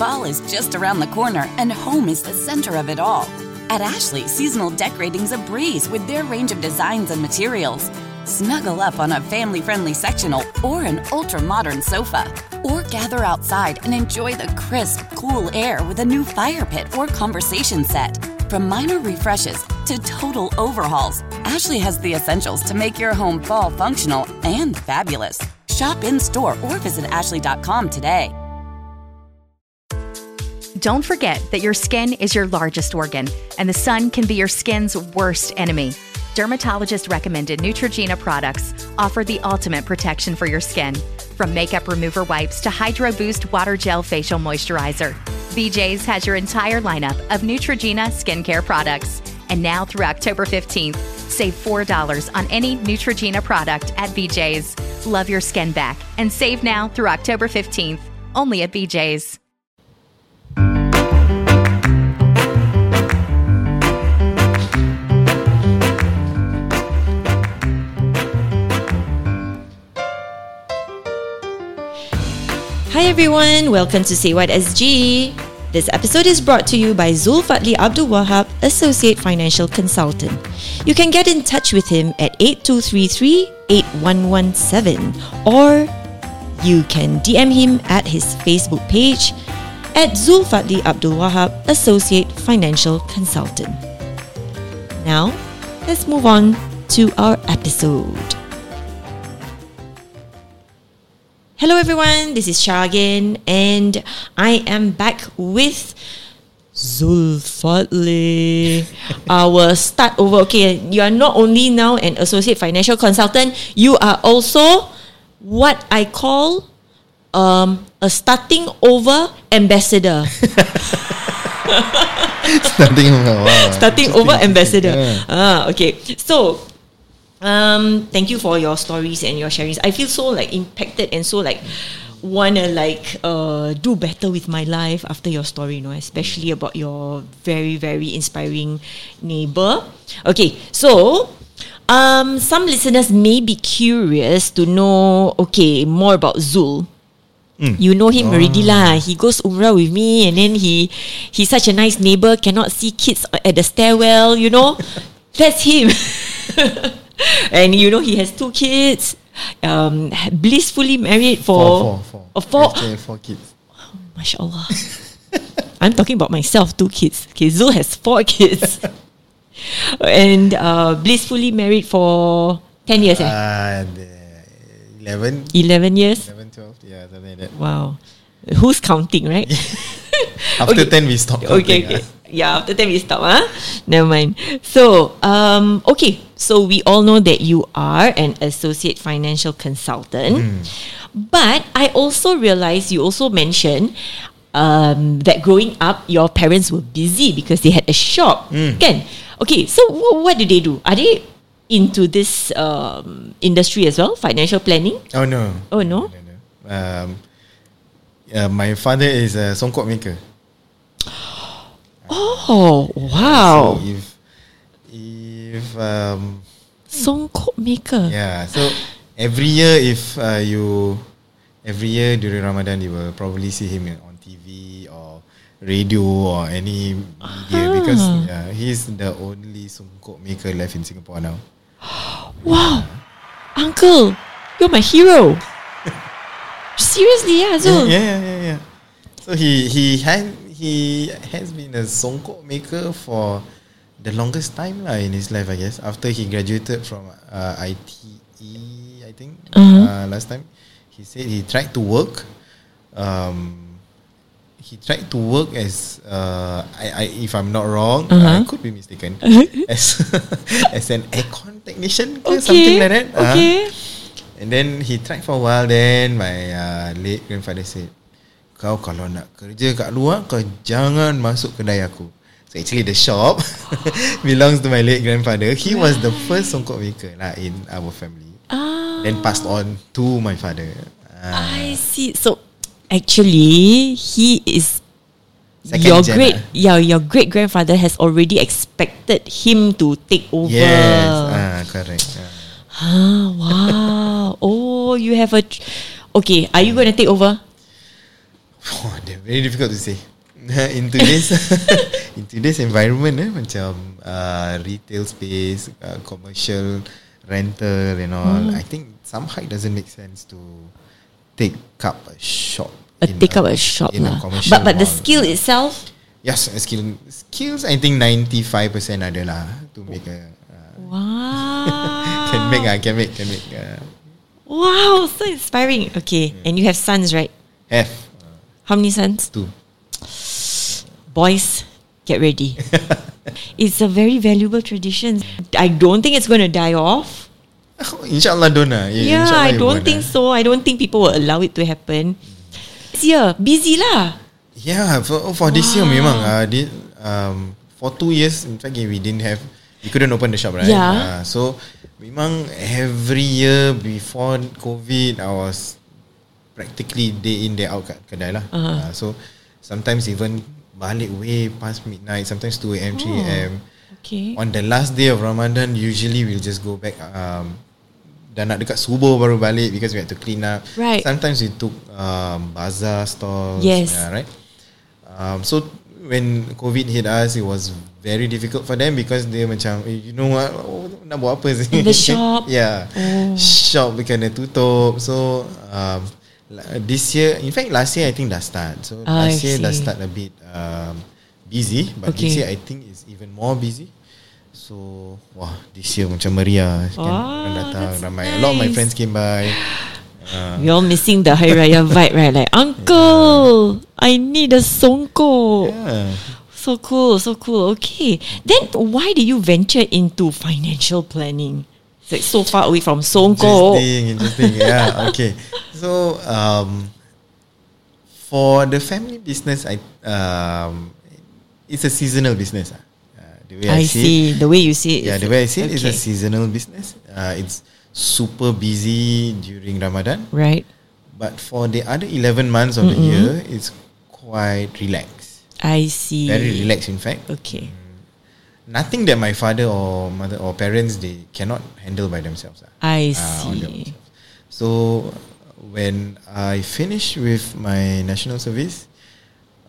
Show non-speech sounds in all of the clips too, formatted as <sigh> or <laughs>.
Fall is just around the corner, and home is the center of it all. At Ashley, seasonal decorating's a breeze with their range of designs and materials. Snuggle up on a family friendly sectional or an ultra modern sofa. Or gather outside and enjoy the crisp, cool air with a new fire pit or conversation set. From minor refreshes to total overhauls, Ashley has the essentials to make your home fall functional and fabulous. Shop in store or visit Ashley.com today. Don't forget that your skin is your largest organ, and the sun can be your skin's worst enemy. Dermatologist recommended Neutrogena products offer the ultimate protection for your skin. From makeup remover wipes to Hydro Boost Water Gel Facial Moisturizer, BJ's has your entire lineup of Neutrogena skincare products. And now through October 15th, save $4 on any Neutrogena product at BJ's. Love your skin back and save now through October 15th, only at BJ's. Everyone, welcome to Say What SG. This episode is brought to you by Zulfadli Abdul Wahab, Associate Financial Consultant. You can get in touch with him at 8233-8117 or you can DM him at his Facebook page at Zulfadli Abdul Wahab, Associate Financial Consultant. Now, let's move on to our episode. Hello everyone, this is Shah again, and I am back with Zulfadli. <laughs> Our start over. Okay, you are not only now an associate financial consultant, you are also what I call um, a starting over ambassador. <laughs> <laughs> Starting wow, starting over ambassador. Yeah. Ah, okay. So, um, thank you for your stories and your sharings. I feel so like impacted and so like wanna like uh do better with my life after your story, you know, especially about your very very inspiring neighbor. Okay, so um some listeners may be curious to know okay more about Zul. You know him already lah. He goes umrah with me, and then he he's such a nice neighbor. Cannot see kids at the stairwell. You know, <laughs> that's him. <laughs> <laughs> and you know he has two kids. Um, blissfully married for Four, four, four. Oh, four. Four kids. <gasps> Mashallah. <laughs> I'm talking about myself, two kids. Okay, Zul has four <laughs> kids. and uh, blissfully married for 10 years, eh? Uh, the 11, 11 years. 11, 12, yeah, something like that. Wow. Who's counting, right? After Okay. 10, we stop. okay, counting, okay. ah. Yeah, after that we stop, huh? Never mind. So, um, okay. So we all know that you are an associate financial consultant. Hmm. But I also realized you also mentioned um, that growing up, your parents were busy because they had a shop. Hmm. Kan? Okay, so wh- what do they do? Are they into this um, industry as well? Financial planning? Oh, no. Oh, no? no, no. Um, uh, my father is a songkok maker. Oh, wow. So if, if, um, Songkok maker. yeah, so every year if uh, you, every year during Ramadan, you will probably see him on TV or radio or any media because yeah, he's the only songkok maker left in Singapore now. <gasps> Wow, uncle, you're my hero. <laughs> Seriously, yeah, Zul. Yeah, yeah, yeah, yeah. So he he had he has been a songkok maker for the longest time lah in his life, I guess. After he graduated from uh, ITE, I think Uh-huh. uh, last time, he said he tried to work. Um, he tried to work as uh, I, I if I'm not wrong, Uh-huh. I could be mistaken <laughs> as <laughs> as an aircon technician, Okay, something like that. Uh-huh. okay. And then he tried for a while Then my uh, late grandfather said Kau kalau nak kerja kat luar Kau jangan masuk kedai aku So actually the shop <laughs> Belongs to my late grandfather He was the first songkok maker lah In our family Ah, Then passed on to my father uh, I see. So, actually, he is Second your gen great. ah. Yeah, your great grandfather has already expected him to take over. Yes ah, Correct ah. Ah, wow. Oh, you have a. tr- Okay, are you going to take over? Oh, very difficult to say. <laughs> in today's <laughs> in today's environment, eh, macam uh, retail space, uh, commercial rental and all, I think somehow it doesn't make sense to take up a shop. Uh, in take up a shop in a lah. But but the skill itself. Yes, skill skills. I think ninety five percent ada lah to make a. Uh, Wow. <laughs> can make ah, can make, can make. Uh, Wow, so inspiring. Okay, and you have sons, right? have How many sons? two. Boys, get ready. <laughs> it's a very valuable tradition. I don't think it's going to die off. Inshallah don't lah. Yeah, inshallah I don't think lah. so. I don't think people will allow it to happen. This year, busy lah. Yeah, for for this year memang uh, di, um, for two years in fact we didn't have we couldn't open the shop right. Uh, Yeah. so memang every year before COVID I was practically day in day out kat kedai lah. Uh, Uh-huh. so sometimes even balik way past midnight, sometimes 2 a.m, 3 Oh. a.m. Okay. On the last day of Ramadan, usually we'll just go back. Um, dah nak dekat subuh baru balik because we had to clean up. Right. Sometimes we took um, bazaar stalls. Yes. Yeah, right. Um, so when COVID hit us, it was very difficult for them because they macam, eh, you know what, oh, nak buat apa sih? In the shop? <laughs> yeah. Oh. Shop kena tutup. So um, this year, in fact last year I think dah start. So I last year dah start a bit um, busy, but this Okay. year I think is even more busy. So wah, this year macam meriah kan orang datang ramai. A lot of my nice. friends came by. <gasps> You're missing the Hari Raya vibe, right? Like, Uncle, I need a songko. Yeah. So cool, so cool. Okay. Then why did you venture into financial planning? It's like so far away from Songkok. Interesting, interesting. yeah, okay. So, um, for the family business, I um, it's a seasonal business. ah. Uh, the way I, I see. The way you see it. Yeah, the way I see it, it's a seasonal business. Uh, it's super busy during Ramadan, Right. but for the other eleven months of the year, it's quite relaxed. I see. Very relaxed, in fact. Okay. Nothing that my father or mother or parents they cannot handle by themselves. ah. I Ah, own see. So when I finished with my national service,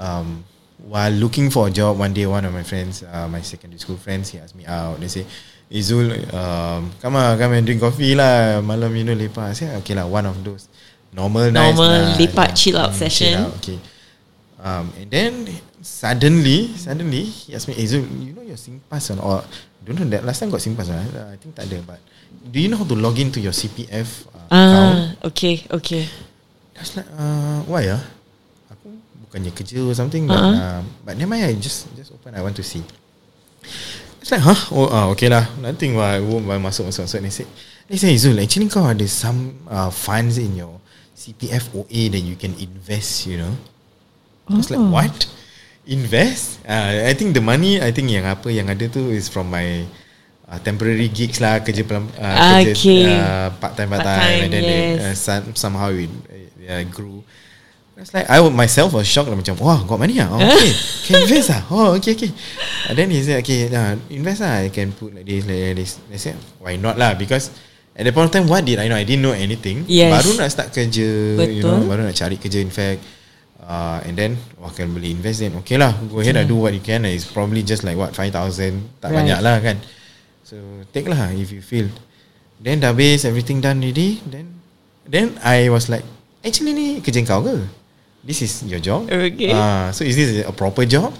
um, while looking for a job, one day one of my friends, uh, my secondary school friends, he asked me out. They say, Izul, um, come on, come and drink coffee lah. Malam you know lepak. I say, okay lah, one of those normal, nice Normal lah, lepak, chill out session. out, okay. Um, and then suddenly, suddenly he asked me, Izul, you know your SingPass or, or don't know that last time got SingPass lah. Uh, I think tak ada, but do you know how to log into your CPF uh, account? Ah, okay, okay. I was like, uh, why ah? Aku bukannya kerja or something, but, Uh-uh. uh, but never mind, I just just open. I want to see. It's like, huh? Oh, uh, okay lah. Nothing. Wah, wah, masuk masuk masuk. They say, they say, Zul, actually kau ada some uh, funds in your CPF OA that you can invest. You know. I was like, Oh. what? Invest? Uh, I think the money, I think yang apa yang ada tu is from my uh, temporary gigs lah, kerja pelam, uh, kerja Okay. uh, part time part time, and then yes. uh, some, somehow it uh, grew. It's like I myself was shocked lah, macam wah got money ah oh, okay <laughs> can invest ah oh okay okay and then he said okay uh, invest ah I can put like this like this I said why not lah because at that point of time what did I know I didn't know anything Yes. baru nak start kerja you know Betul. baru nak cari kerja in fact uh, and then wah can boleh invest then okay lah go ahead and do what you can it's probably just like what 5,000 tak Right. banyak lah kan so take lah if you feel then dah habis everything done ready then then I was like actually ni kerja kau ke this is your job Okay. Ah, so is this a proper job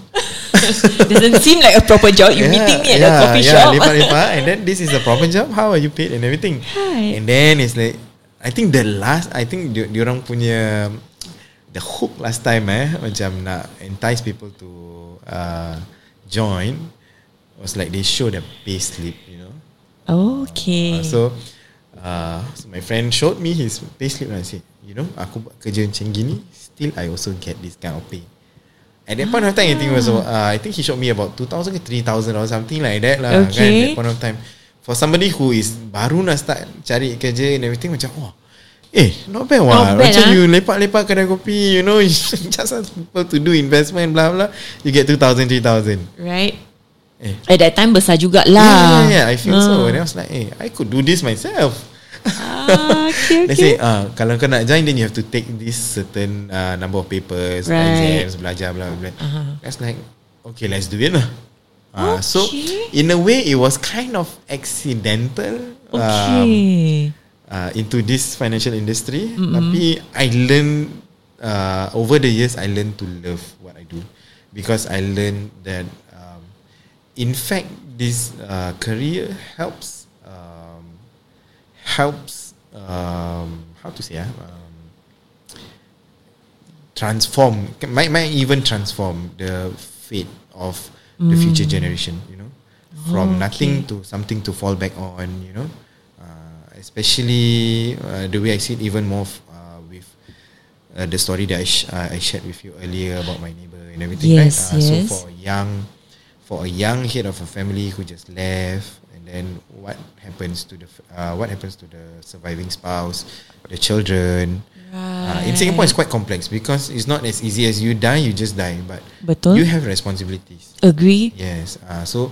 <laughs> Doesn't seem like a proper job. You meeting me at a coffee shop. lepak-lepak, and then this is a proper job. How are you paid and everything? Right. And then it's like, I think the last, I think di, diorang punya the hook last time eh, macam nak entice people to uh, join was like they show their pay slip, you know. Okay. Uh, so, uh, so my friend showed me his pay slip and I said, you know, aku buat kerja macam gini, still I also get this kind of pay. At that point of time, I think was, uh, I think he showed me about 2,000 ke 3,000 or something like that lah. Kan, Okay. that point of time. For somebody who is baru nak start cari kerja and everything, macam, oh, eh, not bad wah. Not bad, macam ah. you lepak-lepak kedai kopi, you know, you <laughs> just ask people to do investment, blah, blah, you get 2,000, 3,000. right. Eh, At that time besar Yeah, jugalah. yeah, yeah, I feel so. Ah. And I was like, hey, I could do this myself. Ah, okay, <laughs> Let's okay. say uh, kalau kau nak join then you have to take this certain uh, number of papers, Right. exams, belajar, blah blah blah. Uh-huh. That's like okay, let's do it lah. Uh, So Okay. in a way, it was kind of accidental. Um, Okay. Uh, into this financial industry. Tapi I learn uh, over the years, I learned to love what I do because I learned that um, in fact this uh, career helps um, helps um, how to say ah, um, transform might might even transform the fate of the future generation. You know, from nothing to something to fall back on. You know, uh, especially uh, the way I see it, even more f- uh, with uh, the story that I, sh- uh, I shared with you earlier about my neighbor and everything. Yes, right? Uh, yes. So for a young, for a young head of a family who just left, and then what happens to the uh, what happens to the surviving spouse, the children. Uh, in Singapore, it's quite complex because it's not as easy as you die, you just die, but Betul. you have responsibilities. Agree. Yes. Uh, so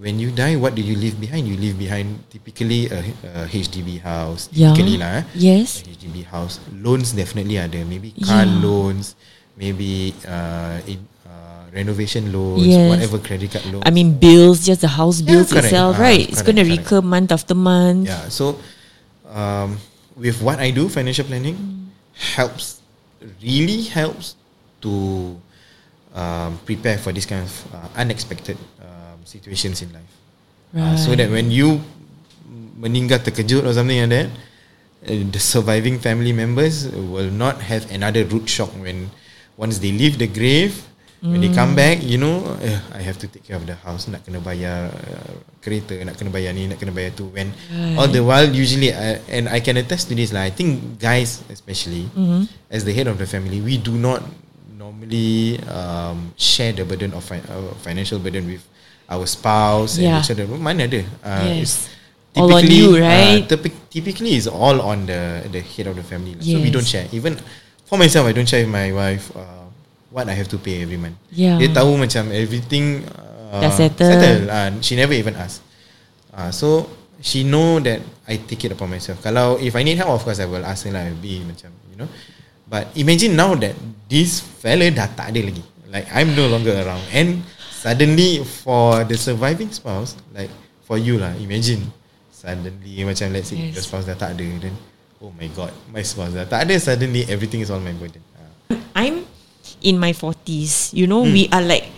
when you die, what do you leave behind? You leave behind typically a, a HDB house. Yeah. Typically lah. eh. Yes. A HDB house. Loans definitely ada. Maybe car Yeah. loans. Maybe uh, in, uh, renovation loans. Yes. Whatever credit card loans. I mean, bills, just the house bills correct. itself, Ah, right? it's going to recur month after month. Yeah. So, um, with what I do, financial planning helps, really helps to um, prepare for this kind of uh, unexpected um, situations in life. Uh, so that when you meninggal terkejut or something like that, uh, the surviving family members will not have another root shock when once they leave the grave. When they come back, you know, eh, I have to take care of the house. Nak kena bayar uh, kereta, nak kena bayar ni, nak kena bayar tu. When all the while, usually, I, and I can attest to this lah. I think guys, especially, as the head of the family, we do not normally um, share the burden of fi- uh, financial burden with our spouse Yeah. and each other. Mana ada? Uh, Yes. All on you, right? Uh, typi- typically, it's all on the the head of the family. lah. So we Yes. don't share. Even for myself, I don't share with my wife uh, what I have to pay every month. Yeah. Dia tahu macam everything uh, Dah settle. settle. Uh, she never even ask. Uh, so she know that I take it upon myself. Kalau if I need help, of course I will ask her lah. Be macam you know. But imagine now that this fella dah tak ada lagi. Like I'm no longer around, and suddenly for the surviving spouse, like for you lah, imagine suddenly macam let's say Yes. your spouse dah tak ada, then oh my god, my spouse dah tak ada. Suddenly everything is all my burden. Uh, I'm in my 40s. You know, Hmm. we are like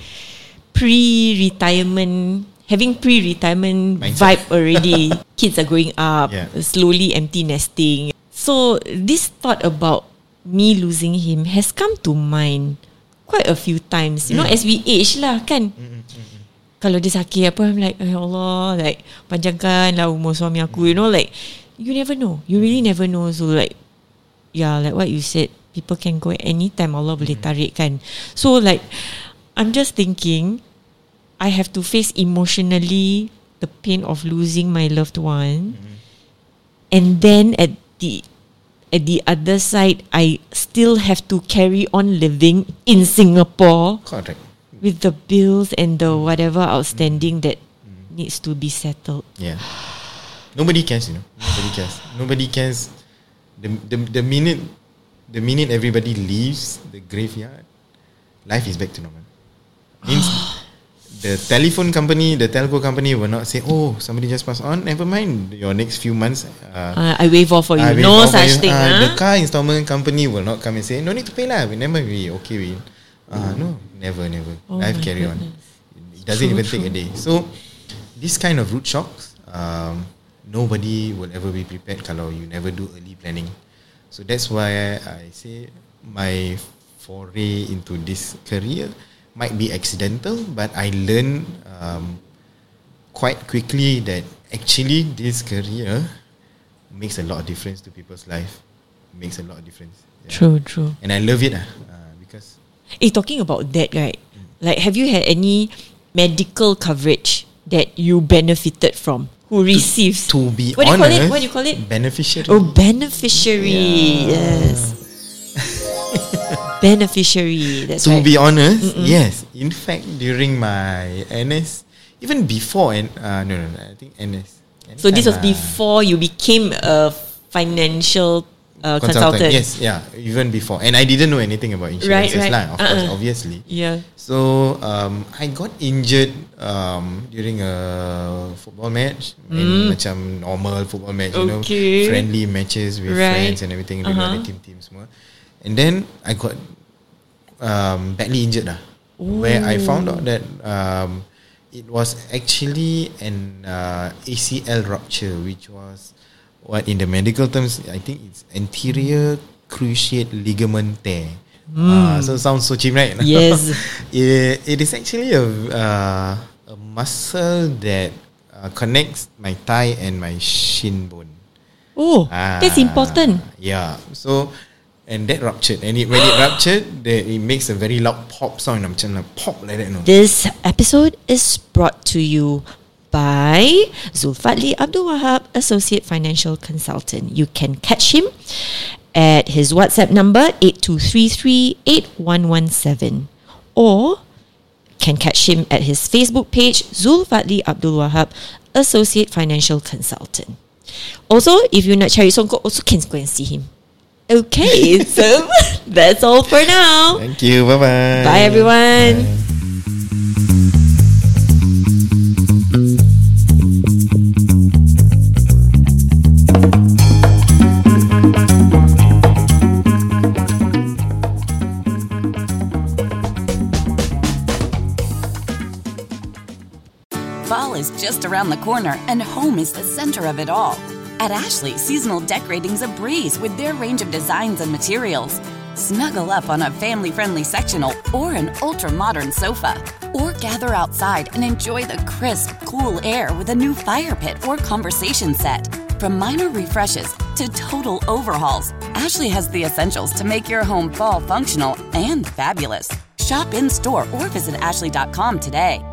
pre-retirement, having pre-retirement Mindset. vibe already. <laughs> Kids are growing up, Yeah. slowly empty nesting. So this thought about me losing him has come to mind quite a few times. You know, Hmm. as we age lah kan. Kalau dia sakit apa I'm like Ya Allah Like Panjangkan lah umur suami aku You know like You never know You really never know So like Yeah like what you said People can go at any time Allah boleh tarik kan So like I'm just thinking I have to face emotionally The pain of losing my loved one And then at the At the other side I still have to carry on living In Singapore correct. with the bills and the whatever outstanding that needs to be settled. Yeah. Nobody cares, you know. Nobody cares. Nobody cares. The, the the minute the minute everybody leaves the graveyard, life is back to normal. Means the telephone company, the telco company will not say, "Oh, somebody just passed on. Never mind. Your next few months." Uh, Uh, I waive off for you. No such you- thing. uh, huh? The car installment company will not come and say, "No need to pay lah. We never be okay with." Uh, no, never, never. Oh Life carry on. It doesn't True, even take a day. So, this kind of root shocks, um, nobody will ever be prepared kalau you never do early planning. So that's why I say my foray into this career might be accidental, but I learned um, quite quickly that actually this career makes a lot of difference to people's life. Makes a lot of difference. Yeah. True, true. And I love it ah, uh, because Hey, talking about that, right? Like, have you had any medical coverage that you benefited from? Who receives? to be what do you honest, call it? What do you call it? Beneficiary. Oh, beneficiary. Yes. <laughs> beneficiary. That's to right. be honest, yes. In fact, during my NS, even before and uh, no, no, no, I think NS. so this was ah. before you became a financial uh, consultant. Yes, yeah, even before. And I didn't know anything about insurance. Right, right. of course, Uh-uh. obviously. Yeah. So um, I got injured um, during a football match, and macam normal football match, you know, Mm. Friendly matches with Right. friends and everything, uh Uh-huh. uh team team semua. And then I got um, badly injured lah, where I found out that um, it was actually an uh, ACL rupture, which was what in the medical terms I think it's anterior cruciate ligament tear. Uh, so sounds so cheap, right? Yes. <laughs> it, it is actually a uh, a muscle that uh, connects my thigh and my shin bone. Oh, that's Ah, important. Yeah. So and that ruptured, and it, when it ruptured, the, it makes a very loud pop sound. Macam like pop like that. No. This episode is brought to you by Zulfadli Abdul Wahab, Associate Financial Consultant. You can catch him at his WhatsApp number 82338117 or can catch him at his Facebook page Zulfadli Abdul Wahab, Associate Financial Consultant. Also, if you nak cari songkok, also can go and see him. Okay, so <laughs> that's all for now. Thank you. Bye bye. Bye everyone. Fall is just around the corner, and home is the center of it all. At Ashley, seasonal decorating's a breeze with their range of designs and materials. Snuggle up on a family friendly sectional or an ultra modern sofa. Or gather outside and enjoy the crisp, cool air with a new fire pit or conversation set. From minor refreshes to total overhauls, Ashley has the essentials to make your home fall functional and fabulous. Shop in store or visit ashley.com today.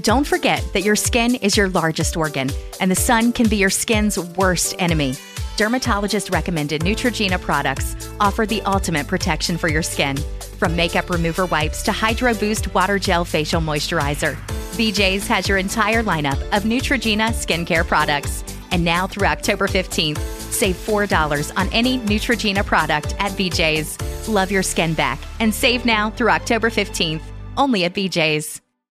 Don't forget that your skin is your largest organ, and the sun can be your skin's worst enemy. Dermatologist recommended Neutrogena products offer the ultimate protection for your skin. From makeup remover wipes to Hydro Boost Water Gel Facial Moisturizer, BJ's has your entire lineup of Neutrogena skincare products. And now through October 15th, save $4 on any Neutrogena product at BJ's. Love your skin back and save now through October 15th, only at BJ's.